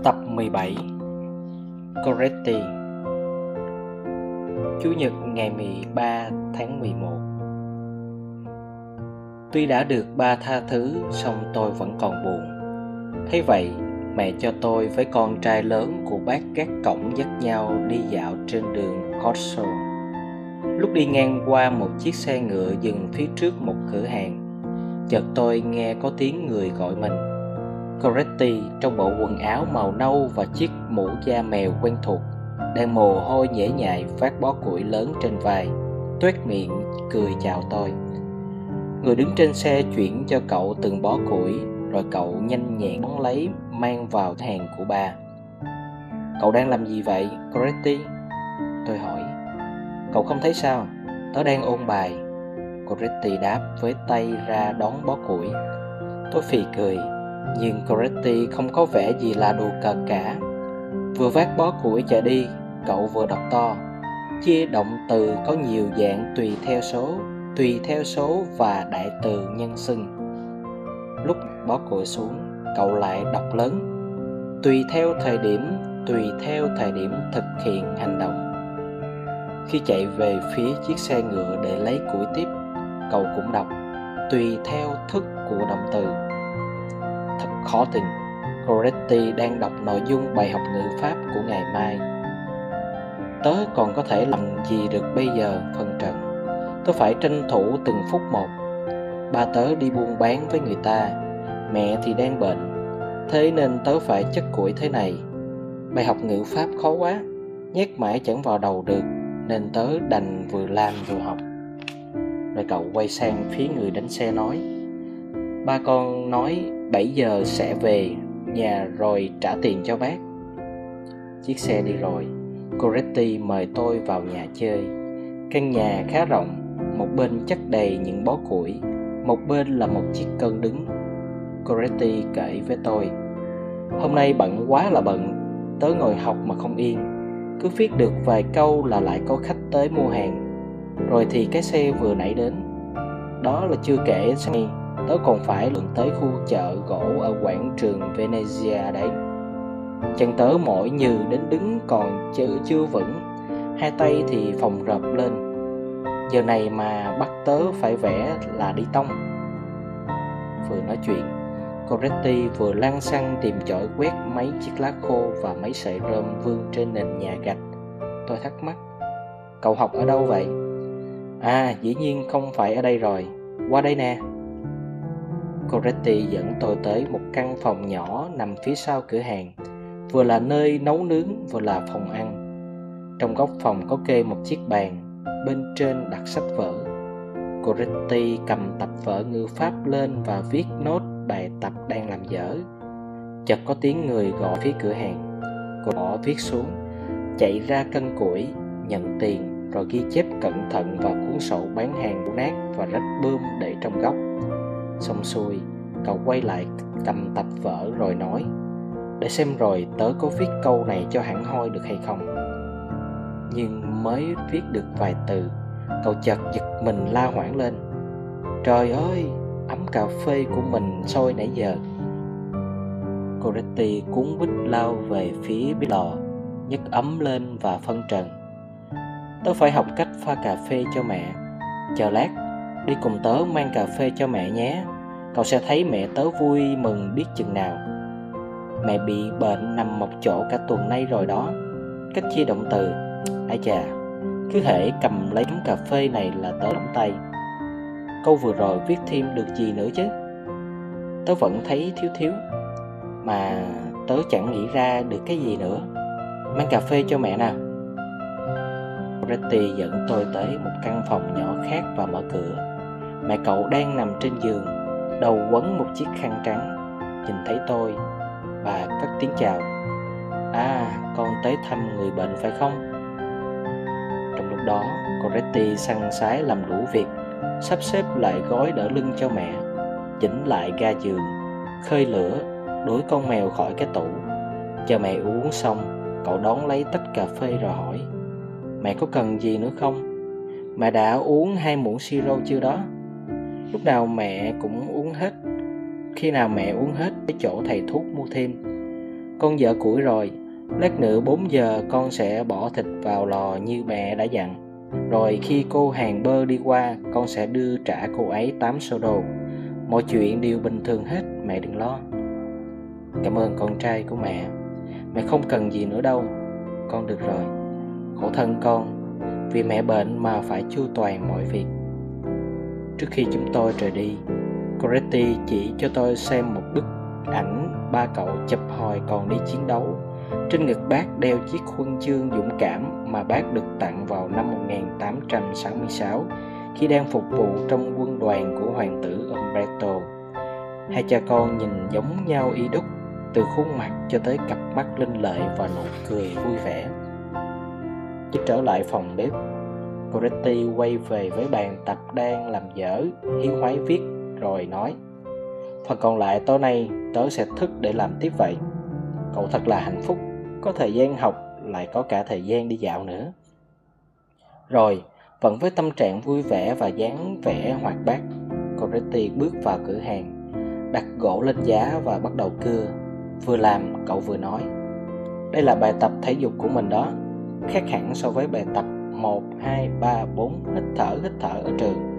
Tập 17 Coretti Chủ nhật ngày 13 tháng 11 Tuy đã được ba tha thứ, song tôi vẫn còn buồn. Thế vậy, mẹ cho tôi với con trai lớn của bác gác cổng dắt nhau đi dạo trên đường Corso. Lúc đi ngang qua một chiếc xe ngựa dừng phía trước một cửa hàng, Chợt tôi nghe có tiếng người gọi mình. Coretti trong bộ quần áo màu nâu và chiếc mũ da mèo quen thuộc, đang mồ hôi nhễ nhại phát bó củi lớn trên vai, tuét miệng cười chào tôi. Người đứng trên xe chuyển cho cậu từng bó củi, rồi cậu nhanh nhẹn đón lấy mang vào hàng của bà. cậu đang làm gì vậy, Coretti? Tôi hỏi. Cậu không thấy sao? Tớ đang ôn bài. Coretti đáp với tay ra đón bó củi. Tôi phì cười nhưng Coretti không có vẻ gì là đùa cợt cả. Vừa vác bó củi chạy đi, cậu vừa đọc to. Chia động từ có nhiều dạng tùy theo số, tùy theo số và đại từ nhân xưng. Lúc bó củi xuống, cậu lại đọc lớn. Tùy theo thời điểm, tùy theo thời điểm thực hiện hành động. Khi chạy về phía chiếc xe ngựa để lấy củi tiếp, cậu cũng đọc, tùy theo thức của động từ khó tin Coretti đang đọc nội dung bài học ngữ pháp của ngày mai. Tớ còn có thể làm gì được bây giờ phân trần Tớ phải tranh thủ từng phút một. Ba tớ đi buôn bán với người ta, Mẹ thì đang bệnh. Thế nên tớ phải chất củi thế này. Bài học ngữ pháp khó quá, Nhét mãi chẳng vào đầu được, Nên tớ đành vừa làm vừa học. Rồi cậu quay sang phía người đánh xe nói, Ba con nói 7 giờ sẽ về nhà rồi trả tiền cho bác. Chiếc xe đi rồi, Coretti mời tôi vào nhà chơi. Căn nhà khá rộng, một bên chất đầy những bó củi, một bên là một chiếc cân đứng. Coretti kể với tôi, hôm nay bận quá là bận, tớ ngồi học mà không yên, cứ viết được vài câu là lại có khách tới mua hàng. Rồi thì cái xe vừa nãy đến, đó là chưa kể sang tớ còn phải lượn tới khu chợ gỗ ở quảng trường Venezia đấy. Chân tớ mỏi như đến đứng còn chữ chưa vững, hai tay thì phòng rập lên. Giờ này mà bắt tớ phải vẽ là đi tông. Vừa nói chuyện, Coretti vừa lăn xăng tìm chổi quét mấy chiếc lá khô và mấy sợi rơm vương trên nền nhà gạch. Tôi thắc mắc, cậu học ở đâu vậy? À, dĩ nhiên không phải ở đây rồi, qua đây nè. Coretti dẫn tôi tới một căn phòng nhỏ nằm phía sau cửa hàng, vừa là nơi nấu nướng vừa là phòng ăn. Trong góc phòng có kê một chiếc bàn, bên trên đặt sách vở. Coretti cầm tập vở ngữ pháp lên và viết nốt bài tập đang làm dở. Chợt có tiếng người gọi phía cửa hàng. Cô bỏ viết xuống, chạy ra cân củi, nhận tiền rồi ghi chép cẩn thận vào cuốn sổ bán hàng nát và rách bươm để trong góc Xong xuôi, cậu quay lại cầm tập vở rồi nói Để xem rồi tớ có viết câu này cho hẳn hoi được hay không. Nhưng mới viết được vài từ Cậu chợt giật mình la hoảng lên Trời ơi, ấm cà phê của mình sôi nãy giờ. Coretti cuốn bích lao về phía bếp lò nhấc ấm lên và phân trần. Tớ phải học cách pha cà phê cho mẹ Chờ lát, đi cùng tớ mang cà phê cho mẹ nhé. Cậu sẽ thấy mẹ tớ vui mừng biết chừng nào. Mẹ bị bệnh nằm một chỗ cả tuần nay rồi đó. Cách chia động từ, ai chà, cứ hễ cầm lấy tấm cà phê này là tớ lỏng tay. Câu vừa rồi viết thêm được gì nữa chứ? Tớ vẫn thấy thiếu thiếu, mà tớ chẳng nghĩ ra được cái gì nữa. Mang cà phê cho mẹ nào. Retty dẫn tôi tới một căn phòng nhỏ khác và mở cửa mẹ cậu đang nằm trên giường, đầu quấn một chiếc khăn trắng. Nhìn thấy tôi bà cất tiếng chào. À con tới thăm người bệnh phải không? Trong lúc đó Coretti săn sái làm đủ việc, sắp xếp lại gói đỡ lưng cho mẹ, chỉnh lại ga giường, khơi lửa, đuổi con mèo khỏi cái tủ. Chờ mẹ uống xong, cậu đón lấy tách cà phê rồi hỏi, mẹ có cần gì nữa không? Mẹ đã uống hai muỗng siro chưa đó? Lúc nào mẹ cũng uống hết khi nào mẹ uống hết cái chỗ thầy thuốc mua thêm con vợ củi rồi, lát nữa 4 giờ con sẽ bỏ thịt vào lò như mẹ đã dặn. Rồi khi cô hàng bơ đi qua, con sẽ đưa trả cô ấy 8 sô đồ. Mọi chuyện đều bình thường hết, mẹ đừng lo. Cảm ơn con trai của mẹ. Mẹ không cần gì nữa đâu. Con được rồi. Khổ thân con, vì mẹ bệnh mà phải chu toàn mọi việc. Trước khi chúng tôi rời đi, Coretti chỉ cho tôi xem một bức ảnh ba cậu chụp hồi còn đi chiến đấu. Trên ngực bác đeo chiếc huân chương dũng cảm mà bác được tặng vào năm 1866 khi đang phục vụ trong quân đoàn của hoàng tử Umberto. Hai cha con nhìn giống nhau y đúc từ khuôn mặt cho tới cặp mắt linh lợi và nụ cười vui vẻ. Khi trở lại phòng bếp, Coretti quay về với bàn tập đang làm dở, hiếu hoái viết rồi nói Phần còn lại tối nay tớ sẽ thức để làm tiếp vậy. Cậu thật là hạnh phúc, có thời gian học lại có cả thời gian đi dạo nữa. Rồi, vẫn với tâm trạng vui vẻ và dáng vẻ hoạt bát, Coretti bước vào cửa hàng, đặt gỗ lên giá và bắt đầu cưa. Vừa làm, cậu vừa nói. Đây là bài tập thể dục của mình đó, khác hẳn so với bài tập 1, 2, 3, 4 hít thở hít thở ở trường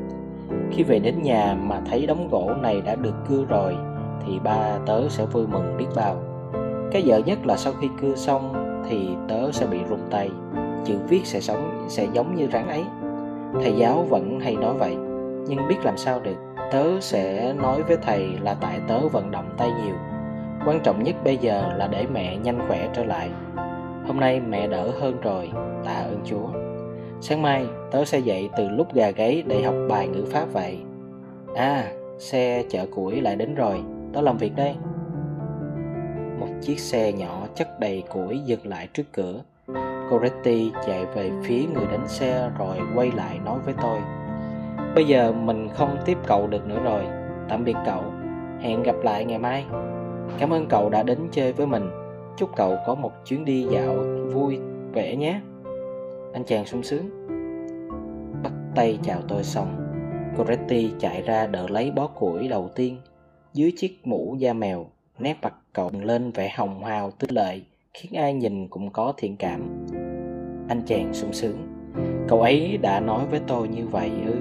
khi về đến nhà mà thấy đống gỗ này đã được cưa rồi thì ba tớ sẽ vui mừng biết bao. Cái dở nhất là sau khi cưa xong thì tớ sẽ bị run tay, chữ viết sẽ sống sẽ giống như rắn ấy. Thầy giáo vẫn hay nói vậy, nhưng biết làm sao được. Tớ sẽ nói với thầy là tại tớ vận động tay nhiều. Quan trọng nhất bây giờ là để mẹ nhanh khỏe trở lại. Hôm nay mẹ đỡ hơn rồi, tạ ơn Chúa. Sáng mai tớ sẽ dậy từ lúc gà gáy để học bài ngữ pháp vậy. À, xe chở củi lại đến rồi, tớ làm việc đây. Một chiếc xe nhỏ chất đầy củi dừng lại trước cửa. Coretti chạy về phía người đánh xe rồi quay lại nói với tôi. Bây giờ mình không tiếp cậu được nữa rồi. Tạm biệt cậu. Hẹn gặp lại ngày mai. Cảm ơn cậu đã đến chơi với mình. Chúc cậu có một chuyến đi dạo vui vẻ nhé anh chàng sung sướng. Bắt tay chào tôi xong Coretti chạy ra đỡ lấy bó củi đầu tiên. Dưới chiếc mũ da mèo, nét mặt cậu lên vẻ hồng hào tươi lợi, khiến ai nhìn cũng có thiện cảm. Anh chàng sung sướng. Cậu ấy đã nói với tôi như vậy ư?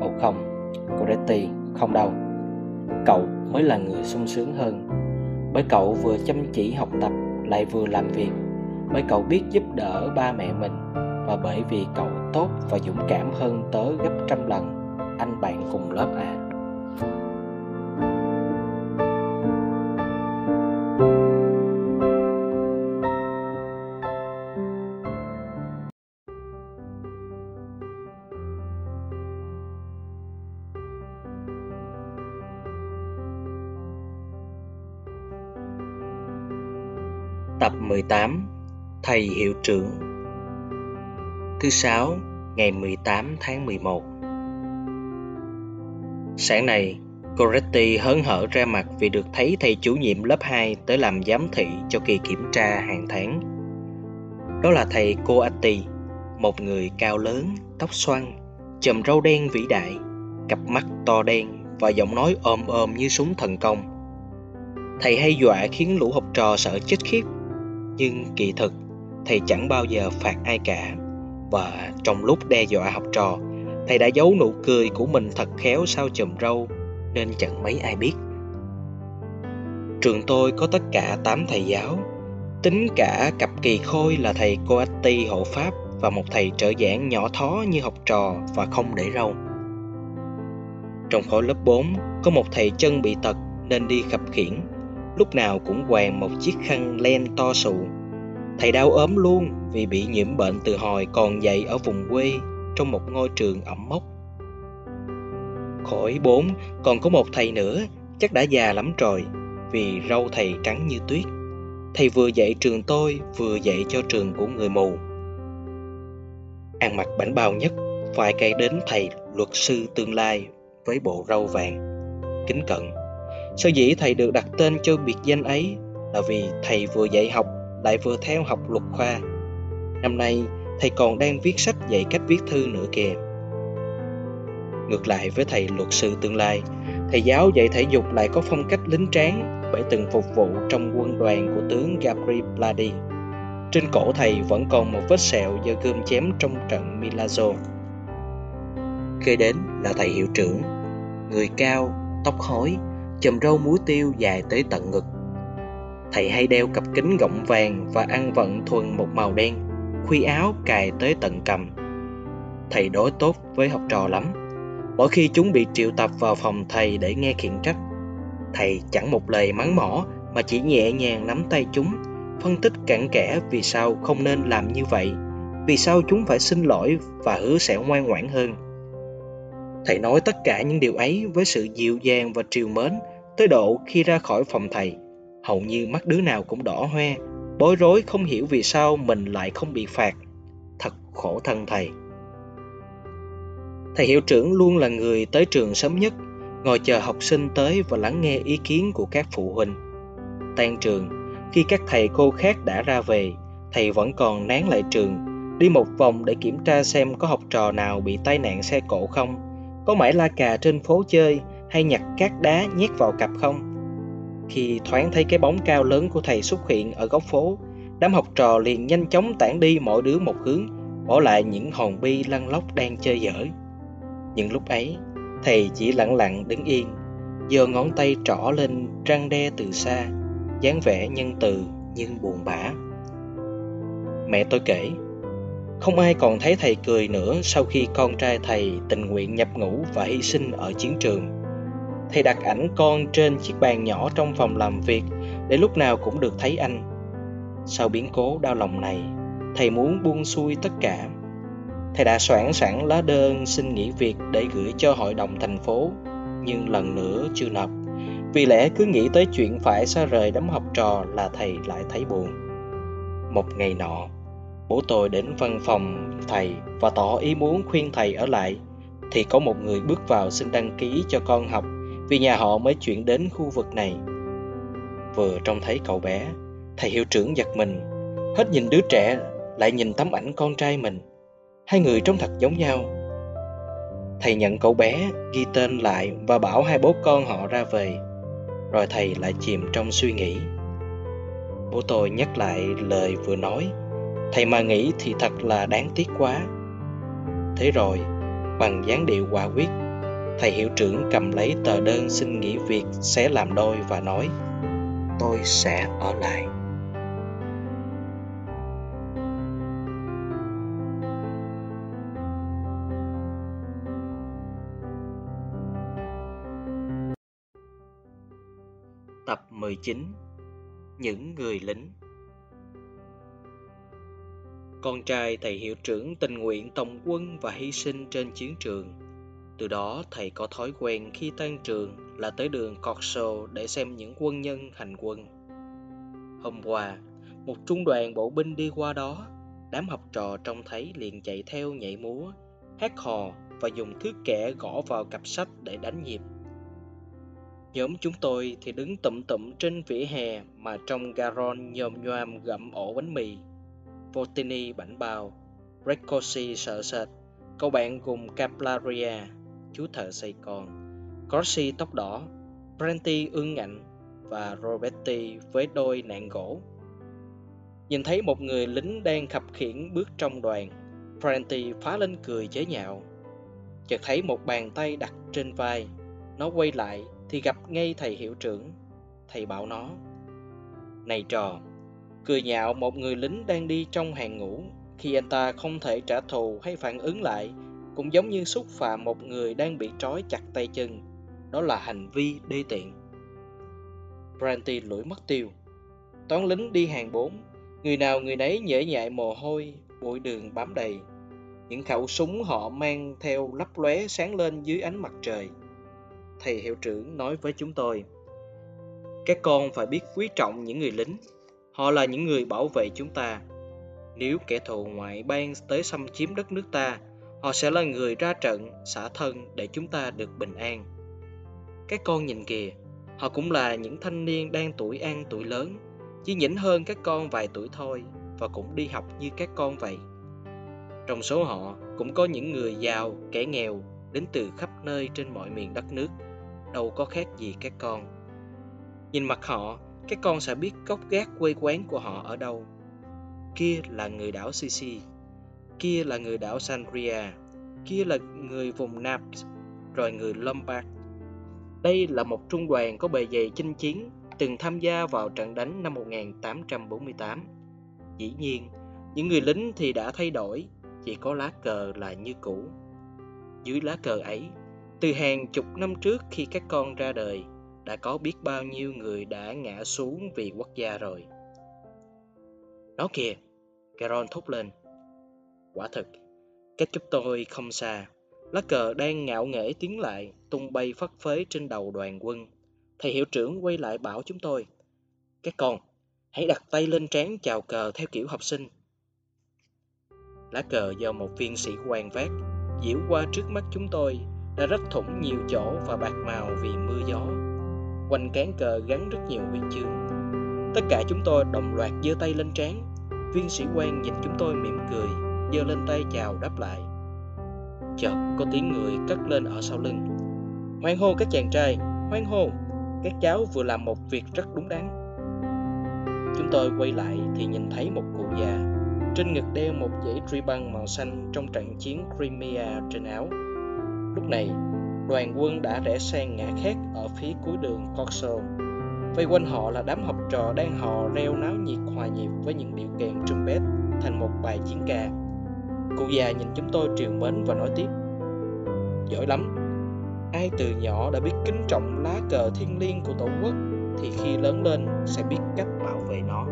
Ồ, không Coretti không đâu. Cậu mới là người sung sướng hơn. Bởi cậu vừa chăm chỉ học tập, lại vừa làm việc. Bởi cậu biết giúp đỡ ba mẹ mình và bởi vì cậu tốt và dũng cảm hơn tớ gấp trăm lần, anh bạn cùng lớp à Tập 18 Thầy Hiệu trưởng Thứ sáu, ngày 18 tháng 11 Sáng nay, Coretti hớn hở ra mặt vì được thấy thầy chủ nhiệm lớp 2 tới làm giám thị cho kỳ kiểm tra hàng tháng. Đó là thầy Coatti, một người cao lớn, tóc xoăn, chùm râu đen vĩ đại, cặp mắt to đen và giọng nói ôm ôm như súng thần công. Thầy hay dọa khiến lũ học trò sợ chết khiếp, nhưng kỳ thực thầy chẳng bao giờ phạt ai cả và trong lúc đe dọa học trò, thầy đã giấu nụ cười của mình thật khéo sau chùm râu, nên chẳng mấy ai biết. Trường tôi có tất cả 8 thầy giáo, tính cả cặp kỳ khôi là thầy Coatti hộ pháp và một thầy trợ giảng nhỏ thó như học trò và không để râu. Trong khối lớp 4 có một thầy chân bị tật nên đi khập khiển lúc nào cũng quàng một chiếc khăn len to sụ thầy đau ốm luôn vì bị nhiễm bệnh từ hồi còn dạy ở vùng quê trong một ngôi trường ẩm mốc. Khỏi bốn, còn có một thầy nữa, chắc đã già lắm rồi, vì râu thầy trắng như tuyết. Thầy vừa dạy trường tôi, vừa dạy cho trường của người mù. Ăn mặc bảnh bao nhất, phải kể đến thầy luật sư tương lai với bộ râu vàng. Kính cận. Sở dĩ thầy được đặt tên cho biệt danh ấy là vì thầy vừa dạy học lại vừa theo học luật khoa Năm nay, thầy còn đang viết sách dạy cách viết thư nữa kìa. Ngược lại với thầy luật sư tương lai, thầy giáo dạy thể dục lại có phong cách lính tráng, bởi từng phục vụ trong quân đoàn của tướng Garibaldi. Trên cổ thầy vẫn còn một vết sẹo do gươm chém trong trận Milazzo. Kế đến là thầy hiệu trưởng, người cao, tóc hói, chùm râu muối tiêu dài tới tận ngực. Thầy hay đeo cặp kính gọng vàng và ăn vận thuần một màu đen, khuy áo cài tới tận cầm. Thầy đối tốt với học trò lắm. Mỗi khi chúng bị triệu tập vào phòng thầy để nghe khiển trách, thầy chẳng một lời mắng mỏ mà chỉ nhẹ nhàng nắm tay chúng, phân tích cặn kẽ vì sao không nên làm như vậy, vì sao chúng phải xin lỗi và hứa sẽ ngoan ngoãn hơn. Thầy nói tất cả những điều ấy với sự dịu dàng và triều mến, tới độ khi ra khỏi phòng thầy, hầu như mắt đứa nào cũng đỏ hoe, bối rối không hiểu vì sao mình lại không bị phạt. Thật khổ thân thầy. Thầy hiệu trưởng luôn là người tới trường sớm nhất, ngồi chờ học sinh tới và lắng nghe ý kiến của các phụ huynh. Tan trường, khi các thầy cô khác đã ra về, thầy vẫn còn nán lại trường, đi một vòng để kiểm tra xem có học trò nào bị tai nạn xe cộ không, có mãi la cà trên phố chơi hay nhặt cát đá nhét vào cặp không. Khi thoáng thấy cái bóng cao lớn của thầy xuất hiện ở góc phố, đám học trò liền nhanh chóng tản đi mỗi đứa một hướng, bỏ lại những hòn bi lăn lóc đang chơi dở. Những lúc ấy, thầy chỉ lặng lặng đứng yên, giơ ngón tay trỏ lên răng đe từ xa, dáng vẻ nhân từ nhưng buồn bã. Mẹ tôi kể, không ai còn thấy thầy cười nữa sau khi con trai thầy tình nguyện nhập ngũ và hy sinh ở chiến trường. Thầy đặt ảnh con trên chiếc bàn nhỏ trong phòng làm việc để lúc nào cũng được thấy anh. Sau biến cố đau lòng này, thầy muốn buông xuôi tất cả Thầy đã soạn sẵn lá đơn xin nghỉ việc để gửi cho hội đồng thành phố, nhưng lần nữa chưa nộp. Vì lẽ cứ nghĩ tới chuyện phải xa rời đám học trò là thầy lại thấy buồn. Một ngày nọ, bố tôi đến văn phòng thầy và tỏ ý muốn khuyên thầy ở lại, thì có một người bước vào xin đăng ký cho con học vì nhà họ mới chuyển đến khu vực này. Vừa trông thấy cậu bé, thầy hiệu trưởng giật mình, hết nhìn đứa trẻ lại nhìn tấm ảnh con trai mình. Hai người trông thật giống nhau. Thầy nhận cậu bé ghi tên lại và bảo hai bố con họ ra về. Rồi thầy lại chìm trong suy nghĩ. Bố tôi nhắc lại lời vừa nói thầy mà nghĩ thì thật là đáng tiếc quá. Thế rồi bằng dáng điệu quả quyết thầy hiệu trưởng cầm lấy tờ đơn xin nghỉ việc xé làm đôi và nói tôi sẽ ở lại Tập 19 Những người lính Con trai thầy hiệu trưởng tình nguyện tổng quân và hy sinh trên chiến trường. Từ đó thầy có thói quen khi tan trường là tới đường Corso để xem những quân nhân hành quân. Hôm qua, một trung đoàn bộ binh đi qua đó, đám học trò trông thấy liền chạy theo nhảy múa, hát hò và dùng thước kẻ gõ vào cặp sách để đánh nhịp. Nhóm chúng tôi thì đứng tụm tụm trên vỉa hè mà trong garon nhòm nhoàm gặm ổ bánh mì. Votini bảnh bao, Recosi sợ sệt, cậu bạn cùng Caplaria, chú thợ xây con, Corsi tóc đỏ, Brenti ương ngạnh và Roberti với đôi nạn gỗ. Nhìn thấy một người lính đang khập khiển bước trong đoàn, Brenti phá lên cười chế nhạo. Chợt thấy một bàn tay đặt trên vai, nó quay lại thì gặp ngay thầy hiệu trưởng. Thầy bảo nó, Này trò, cười nhạo một người lính đang đi trong hàng ngũ khi anh ta không thể trả thù hay phản ứng lại cũng giống như xúc phạm một người đang bị trói chặt tay chân. Đó là hành vi đê tiện. Branty lủi mất tiêu. Toán lính đi hàng bốn, người nào người nấy nhễ nhại mồ hôi, bụi đường bám đầy. Những khẩu súng họ mang theo lấp lóe sáng lên dưới ánh mặt trời thầy hiệu trưởng nói với chúng tôi. Các con phải biết quý trọng những người lính. Họ là những người bảo vệ chúng ta. Nếu kẻ thù ngoại bang tới xâm chiếm đất nước ta, họ sẽ là người ra trận, xả thân để chúng ta được bình an. Các con nhìn kìa, họ cũng là những thanh niên đang tuổi ăn tuổi lớn, chỉ nhỉnh hơn các con vài tuổi thôi và cũng đi học như các con vậy. Trong số họ cũng có những người giàu, kẻ nghèo đến từ khắp nơi trên mọi miền đất nước đâu có khác gì các con Nhìn mặt họ, các con sẽ biết gốc gác quê quán của họ ở đâu. Kia là người đảo Sisi, kia là người đảo Sangria, kia là người vùng Naples, rồi người Lombard. Đây là một trung đoàn có bề dày chinh chiến, từng tham gia vào trận đánh năm 1848. Dĩ nhiên, những người lính thì đã thay đổi, chỉ có lá cờ là như cũ. Dưới lá cờ ấy, từ hàng chục năm trước khi các con ra đời, đã có biết bao nhiêu người đã ngã xuống vì quốc gia rồi. Nó kìa, Caron thốt lên. Quả thực, cách chúng tôi không xa. Lá cờ đang ngạo nghễ tiến lại, tung bay phất phới trên đầu đoàn quân. Thầy hiệu trưởng quay lại bảo chúng tôi. Các con, hãy đặt tay lên trán chào cờ theo kiểu học sinh. Lá cờ do một viên sĩ quan vác, diễu qua trước mắt chúng tôi, đã rách thủng nhiều chỗ và bạc màu vì mưa gió. Quanh cán cờ gắn rất nhiều huy chương. Tất cả chúng tôi đồng loạt giơ tay lên trán. Viên sĩ quan nhìn chúng tôi mỉm cười, giơ lên tay chào đáp lại. Chợt có tiếng người cất lên ở sau lưng. Hoan hô các chàng trai, hoan hô, các cháu vừa làm một việc rất đúng đắn. Chúng tôi quay lại thì nhìn thấy một cụ già trên ngực đeo một dãy truy băng màu xanh trong trận chiến Crimea trên áo. Lúc này, đoàn quân đã rẽ sang ngã khác ở phía cuối đường Corso. Vây quanh họ là đám học trò đang hò reo náo nhiệt hòa nhịp với những điệu kèn trumpet thành một bài chiến ca. Cụ già nhìn chúng tôi triều mến và nói tiếp. Giỏi lắm, ai từ nhỏ đã biết kính trọng lá cờ thiêng liêng của Tổ quốc thì khi lớn lên sẽ biết cách bảo vệ nó.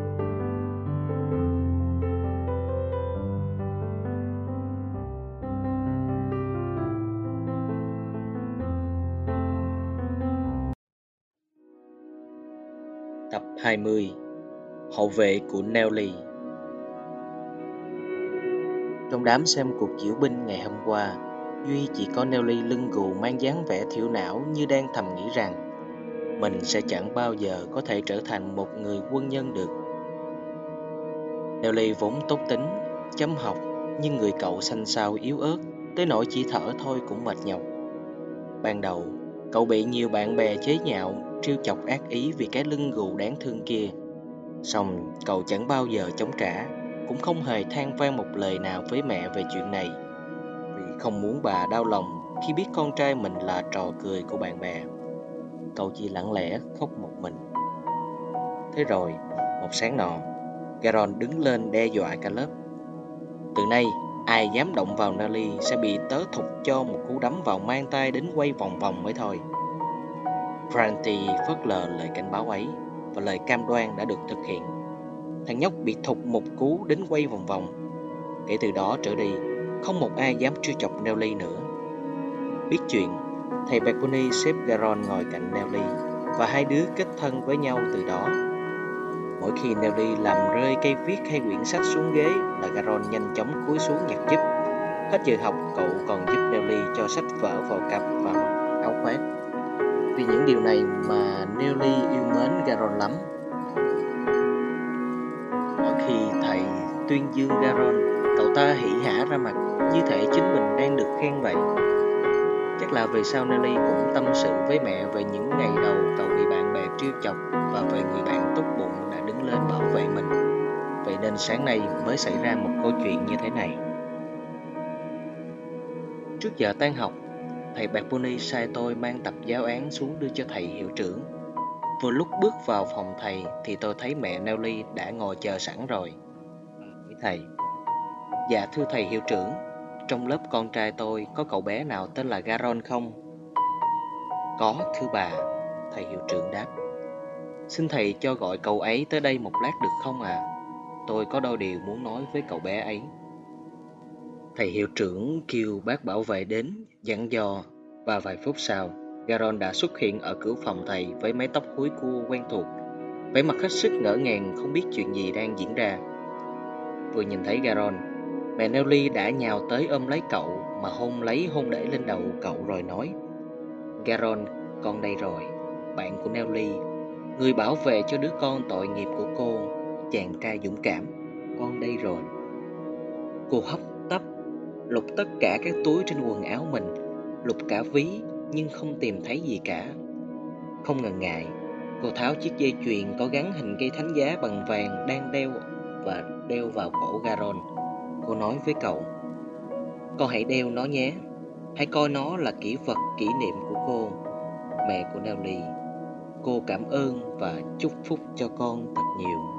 Tập 20 Hậu vệ của Nelly trong đám xem cuộc diễu binh ngày hôm qua, Duy chỉ có Nelly lưng gù mang dáng vẻ thiểu não như đang thầm nghĩ rằng mình sẽ chẳng bao giờ có thể trở thành một người quân nhân được. Nelly vốn tốt tính, chăm học, nhưng người cậu xanh xao yếu ớt, tới nỗi chỉ thở thôi cũng mệt nhọc. Ban đầu, cậu bị nhiều bạn bè chế nhạo trêu chọc ác ý vì cái lưng gù đáng thương kia. Xong cậu chẳng bao giờ chống trả, cũng không hề than vang một lời nào với mẹ về chuyện này. Vì không muốn bà đau lòng khi biết con trai mình là trò cười của bạn bè. Cậu chỉ lặng lẽ khóc một mình. Thế rồi, một sáng nọ, Garon đứng lên đe dọa cả lớp. Từ nay, ai dám động vào Nelly sẽ bị tớ thục cho một cú đấm vào mang tay đến quay vòng vòng mới thôi. Franti phớt lờ lời cảnh báo ấy và lời cam đoan đã được thực hiện. Thằng nhóc bị thục một cú đến quay vòng vòng. Kể từ đó trở đi, không một ai dám trêu chọc Nelly nữa. Biết chuyện, thầy Bergoni xếp Garon ngồi cạnh Nelly và hai đứa kết thân với nhau từ đó. Mỗi khi Nelly làm rơi cây viết hay quyển sách xuống ghế là Garon nhanh chóng cúi xuống nhặt giúp. Hết giờ học, cậu còn giúp Nelly cho sách vở vào cặp và áo khoác. Vì những điều này mà Nelly yêu mến Garon lắm thì thầy tuyên dương Garon, cậu ta hỉ hả ra mặt như thể chính mình đang được khen vậy. Chắc là về sau Nelly cũng tâm sự với mẹ về những ngày đầu cậu bị bạn bè trêu chọc và về người bạn tốt bụng đã đứng lên bảo vệ mình. Vậy nên sáng nay mới xảy ra một câu chuyện như thế này. Trước giờ tan học, thầy Baponi sai tôi mang tập giáo án xuống đưa cho thầy hiệu trưởng. Vừa lúc bước vào phòng thầy thì tôi thấy mẹ Nelly đã ngồi chờ sẵn rồi. Hỏi thầy, dạ thưa thầy hiệu trưởng, trong lớp con trai tôi có cậu bé nào tên là Garon không? Có, thưa bà, thầy hiệu trưởng đáp. Xin thầy cho gọi cậu ấy tới đây một lát được không ạ? À? Tôi có đôi điều muốn nói với cậu bé ấy. Thầy hiệu trưởng kêu bác bảo vệ đến, dặn dò và vài phút sau, Garon đã xuất hiện ở cửa phòng thầy với mái tóc húi cua quen thuộc, vẻ mặt hết sức ngỡ ngàng không biết chuyện gì đang diễn ra. Vừa nhìn thấy Garon, mẹ Nelly đã nhào tới ôm lấy cậu mà hôn lấy hôn để lên đầu cậu rồi nói Garon, con đây rồi, bạn của Nelly, người bảo vệ cho đứa con tội nghiệp của cô, chàng trai dũng cảm, con đây rồi. Cô hấp tấp, lục tất cả các túi trên quần áo mình, lục cả ví nhưng không tìm thấy gì cả. Không ngần ngại, Cô tháo chiếc dây chuyền có gắn hình cây thánh giá bằng vàng đang đeo và đeo vào cổ Garon. Cô nói với cậu, con hãy đeo nó nhé, hãy coi nó là kỷ vật kỷ niệm của cô. Mẹ của Nelly, cô cảm ơn và chúc phúc cho con thật nhiều.